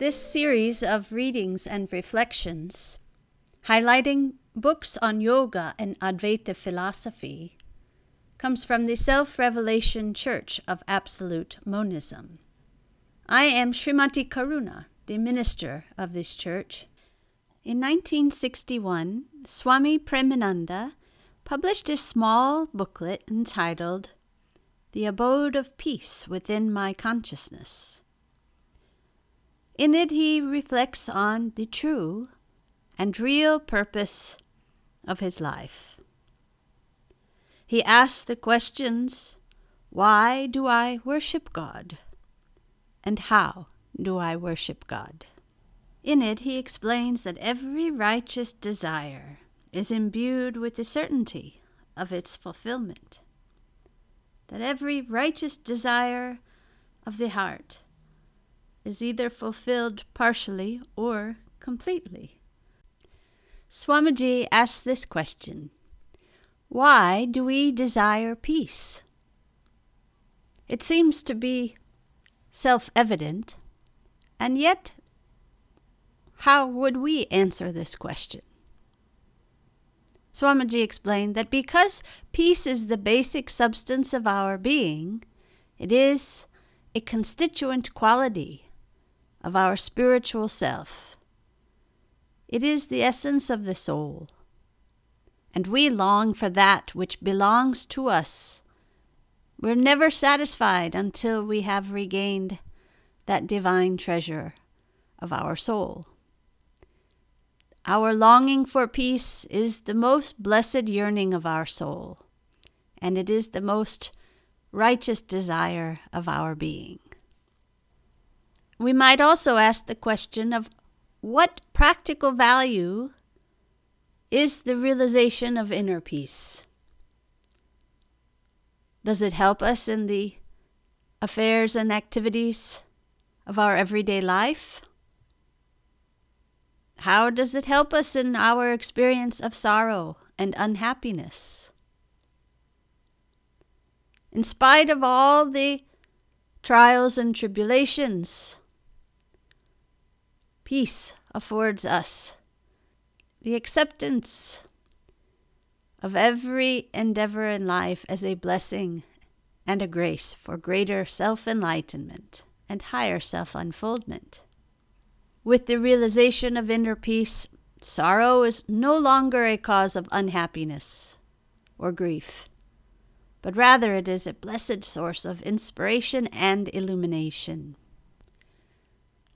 This series of readings and reflections, highlighting books on yoga and Advaita philosophy, comes from the Self Revelation Church of Absolute Monism. I am Srimati Karuna, the minister of this church. In 1961, Swami Premananda published a small booklet entitled The Abode of Peace Within My Consciousness. In it, he reflects on the true and real purpose of his life. He asks the questions Why do I worship God? And how do I worship God? In it, he explains that every righteous desire is imbued with the certainty of its fulfillment, that every righteous desire of the heart is either fulfilled partially or completely. Swamiji asks this question Why do we desire peace? It seems to be self evident, and yet, how would we answer this question? Swamiji explained that because peace is the basic substance of our being, it is a constituent quality of our spiritual self. It is the essence of the soul, and we long for that which belongs to us. We're never satisfied until we have regained that divine treasure of our soul. Our longing for peace is the most blessed yearning of our soul, and it is the most righteous desire of our being. We might also ask the question of what practical value is the realization of inner peace? Does it help us in the affairs and activities of our everyday life? How does it help us in our experience of sorrow and unhappiness? In spite of all the trials and tribulations peace affords us the acceptance of every endeavor in life as a blessing and a grace for greater self enlightenment and higher self unfoldment. With the realization of inner peace, sorrow is no longer a cause of unhappiness or grief, but rather it is a blessed source of inspiration and illumination.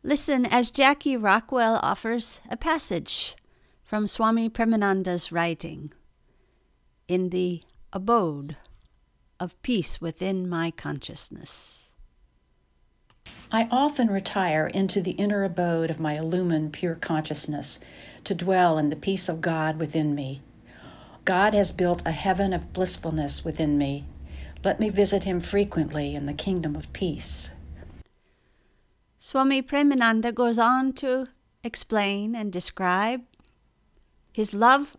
Listen as Jackie Rockwell offers a passage from Swami Premananda's writing in the abode of peace within my consciousness. I often retire into the inner abode of my illumined pure consciousness to dwell in the peace of God within me. God has built a heaven of blissfulness within me. Let me visit him frequently in the kingdom of peace. Swami Premananda goes on to explain and describe his love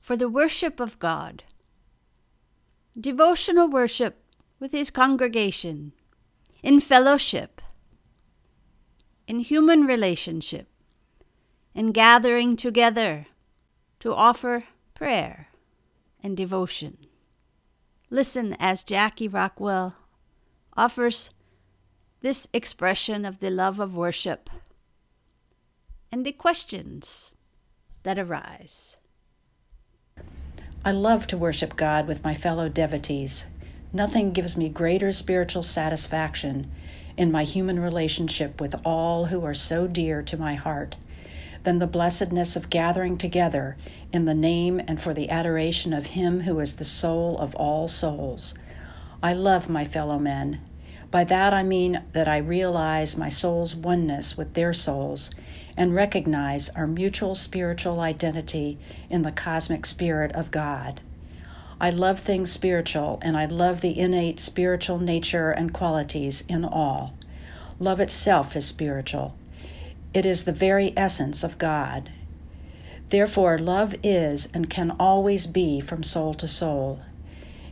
for the worship of God, devotional worship with his congregation, in fellowship, in human relationship, in gathering together to offer prayer and devotion. Listen as Jackie Rockwell offers this expression of the love of worship and the questions that arise. I love to worship God with my fellow devotees. Nothing gives me greater spiritual satisfaction in my human relationship with all who are so dear to my heart than the blessedness of gathering together in the name and for the adoration of Him who is the soul of all souls. I love my fellow men by that I mean that I realize my soul's oneness with their souls and recognize our mutual spiritual identity in the cosmic spirit of God. I love things spiritual and I love the innate spiritual nature and qualities in all. Love itself is spiritual. It is the very essence of God. Therefore, love is and can always be from soul to soul.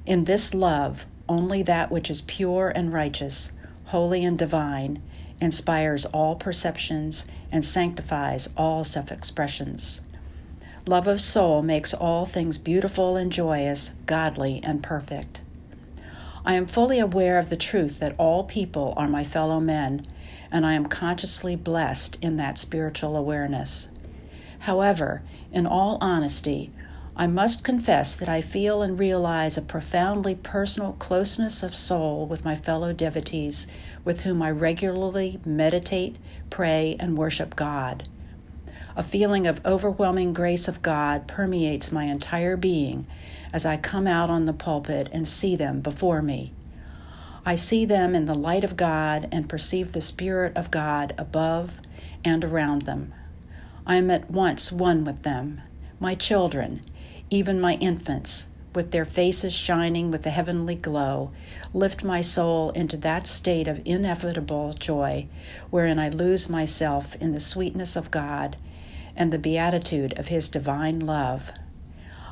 In this love, only that which is pure and righteous, holy and divine, inspires all perceptions, and sanctifies all self expressions. Love of soul makes all things beautiful and joyous, godly and perfect. I am fully aware of the truth that all people are my fellow men, and I am consciously blessed in that spiritual awareness. However, in all honesty, I must confess that I feel and realize a profoundly personal closeness of soul with my fellow devotees with whom I regularly meditate, pray, and worship God. A feeling of overwhelming grace of God permeates my entire being as I come out on the pulpit and see them before me. I see them in the light of God and perceive the Spirit of God above and around them. I am at once one with them, my children, even my infants, with their faces shining with a heavenly glow, lift my soul into that state of inevitable joy wherein I lose myself in the sweetness of God and the beatitude of His divine love.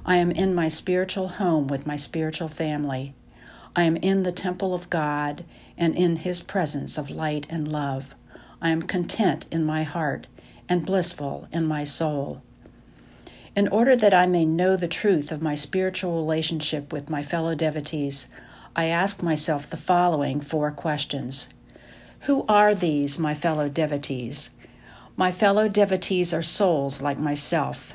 I am in my spiritual home with my spiritual family. I am in the temple of God and in His presence of light and love. I am content in my heart and blissful in my soul. In order that I may know the truth of my spiritual relationship with my fellow devotees, I ask myself the following four questions Who are these, my fellow devotees? My fellow devotees are souls like myself.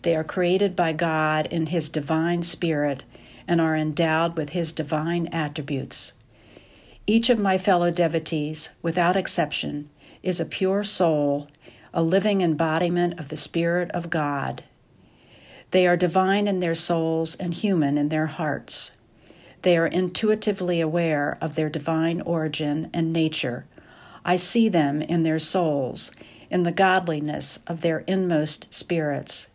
They are created by God in His divine spirit and are endowed with His divine attributes. Each of my fellow devotees, without exception, is a pure soul, a living embodiment of the Spirit of God they are divine in their souls and human in their hearts. They are intuitively aware of their divine origin and nature. I see them in their souls, in the godliness of their inmost spirits.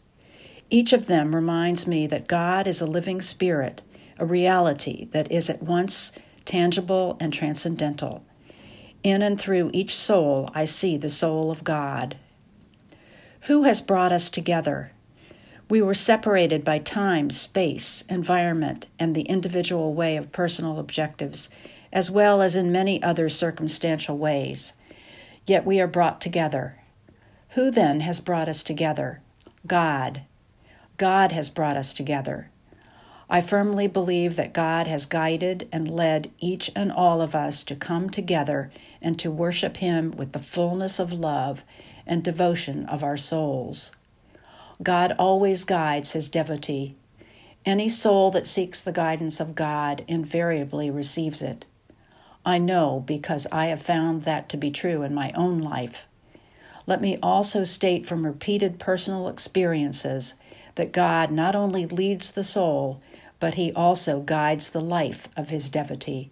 Each of them reminds me that God is a living spirit, a reality that is at once tangible and transcendental. In and through each soul, I see the soul of God. Who has brought us together? We were separated by time, space, environment, and the individual way of personal objectives, as well as in many other circumstantial ways. Yet we are brought together. Who then has brought us together? God. God has brought us together. I firmly believe that God has guided and led each and all of us to come together and to worship Him with the fullness of love and devotion of our souls. God always guides his devotee. Any soul that seeks the guidance of God invariably receives it. I know because I have found that to be true in my own life. Let me also state from repeated personal experiences that God not only leads the soul, but he also guides the life of his devotee.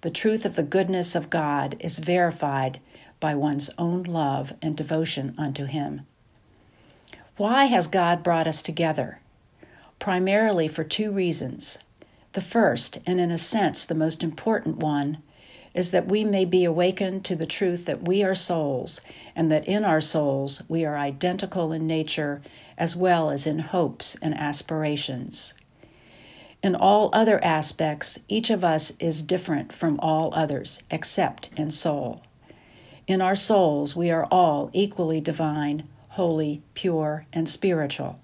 The truth of the goodness of God is verified by one's own love and devotion unto him. Why has God brought us together? Primarily for two reasons. The first, and in a sense the most important one, is that we may be awakened to the truth that we are souls, and that in our souls we are identical in nature as well as in hopes and aspirations. In all other aspects, each of us is different from all others, except in soul. In our souls, we are all equally divine, holy, pure, and spiritual.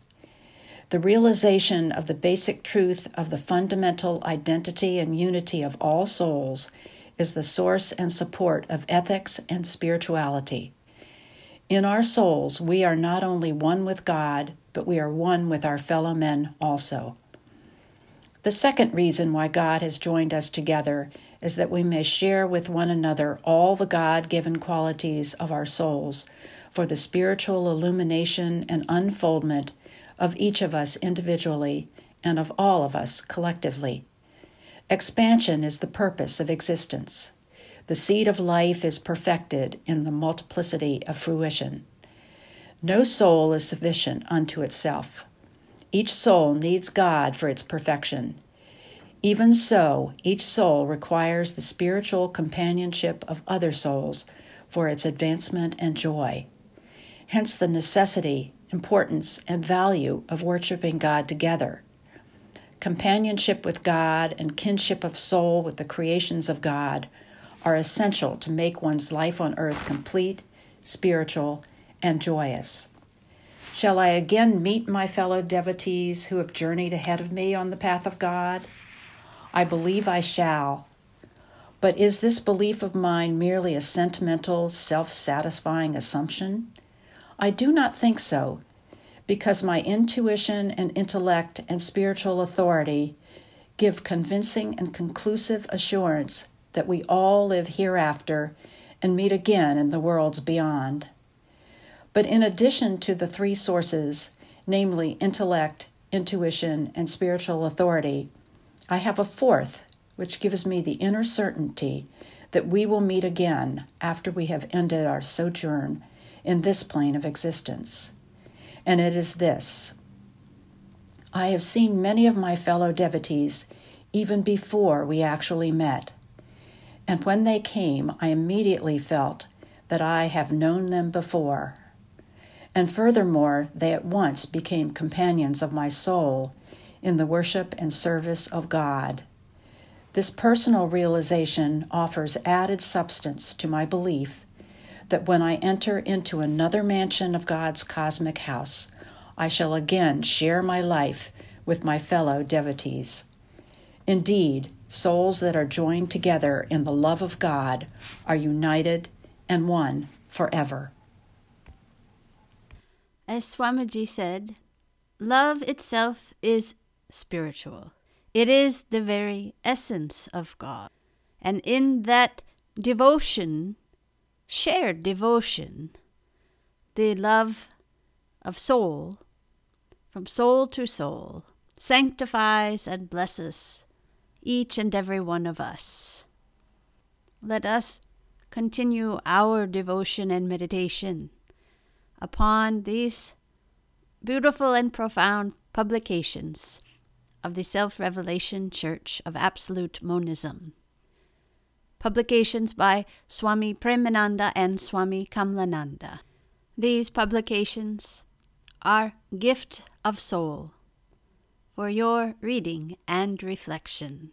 The realization of the basic truth of the fundamental identity and unity of all souls is the source and support of ethics and spirituality. In our souls, we are not only one with God, but we are one with our fellow men also. The second reason why God has joined us together is that we may share with one another all the God given qualities of our souls for the spiritual illumination and unfoldment of each of us individually and of all of us collectively. Expansion is the purpose of existence. The seed of life is perfected in the multiplicity of fruition. No soul is sufficient unto itself. Each soul needs God for its perfection. Even so, each soul requires the spiritual companionship of other souls for its advancement and joy hence the necessity, importance, and value of worshiping God together. Companionship with God and kinship of soul with the creations of God are essential to make one's life on earth complete, spiritual, and joyous. Shall I again meet my fellow devotees who have journeyed ahead of me on the path of God? I believe I shall. But is this belief of mine merely a sentimental, self satisfying assumption? I do not think so, because my intuition and intellect and spiritual authority give convincing and conclusive assurance that we all live hereafter and meet again in the worlds beyond. But in addition to the three sources, namely intellect, intuition, and spiritual authority, I have a fourth, which gives me the inner certainty that we will meet again after we have ended our sojourn in this plane of existence. And it is this I have seen many of my fellow devotees even before we actually met. And when they came, I immediately felt that I have known them before. And furthermore, they at once became companions of my soul in the worship and service of God. This personal realization offers added substance to my belief that when I enter into another mansion of God's cosmic house, I shall again share my life with my fellow devotees. Indeed, souls that are joined together in the love of God are united and one forever. As Swamiji said, love itself is spiritual. It is the very essence of God. And in that devotion, shared devotion, the love of soul, from soul to soul, sanctifies and blesses each and every one of us. Let us continue our devotion and meditation upon these beautiful and profound publications of the Self Revelation Church of Absolute Monism. Publications by Swami Premananda and Swami Kamlananda. These publications are gift of soul for your reading and reflection.